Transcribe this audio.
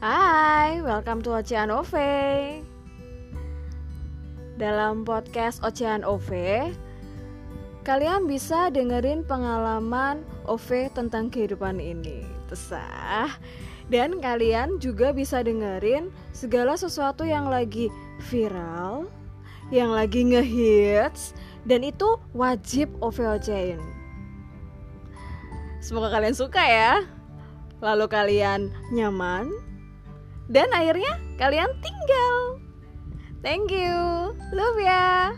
Hai, welcome to Ocean OV Dalam podcast Ocean OV Kalian bisa dengerin pengalaman OV tentang kehidupan ini. Tesah. Dan kalian juga bisa dengerin segala sesuatu yang lagi viral Yang lagi ngehits Dan itu wajib OV ocein Semoga kalian suka ya. Lalu kalian nyaman Dan akhirnya kalian tinggal. Thank you. Love ya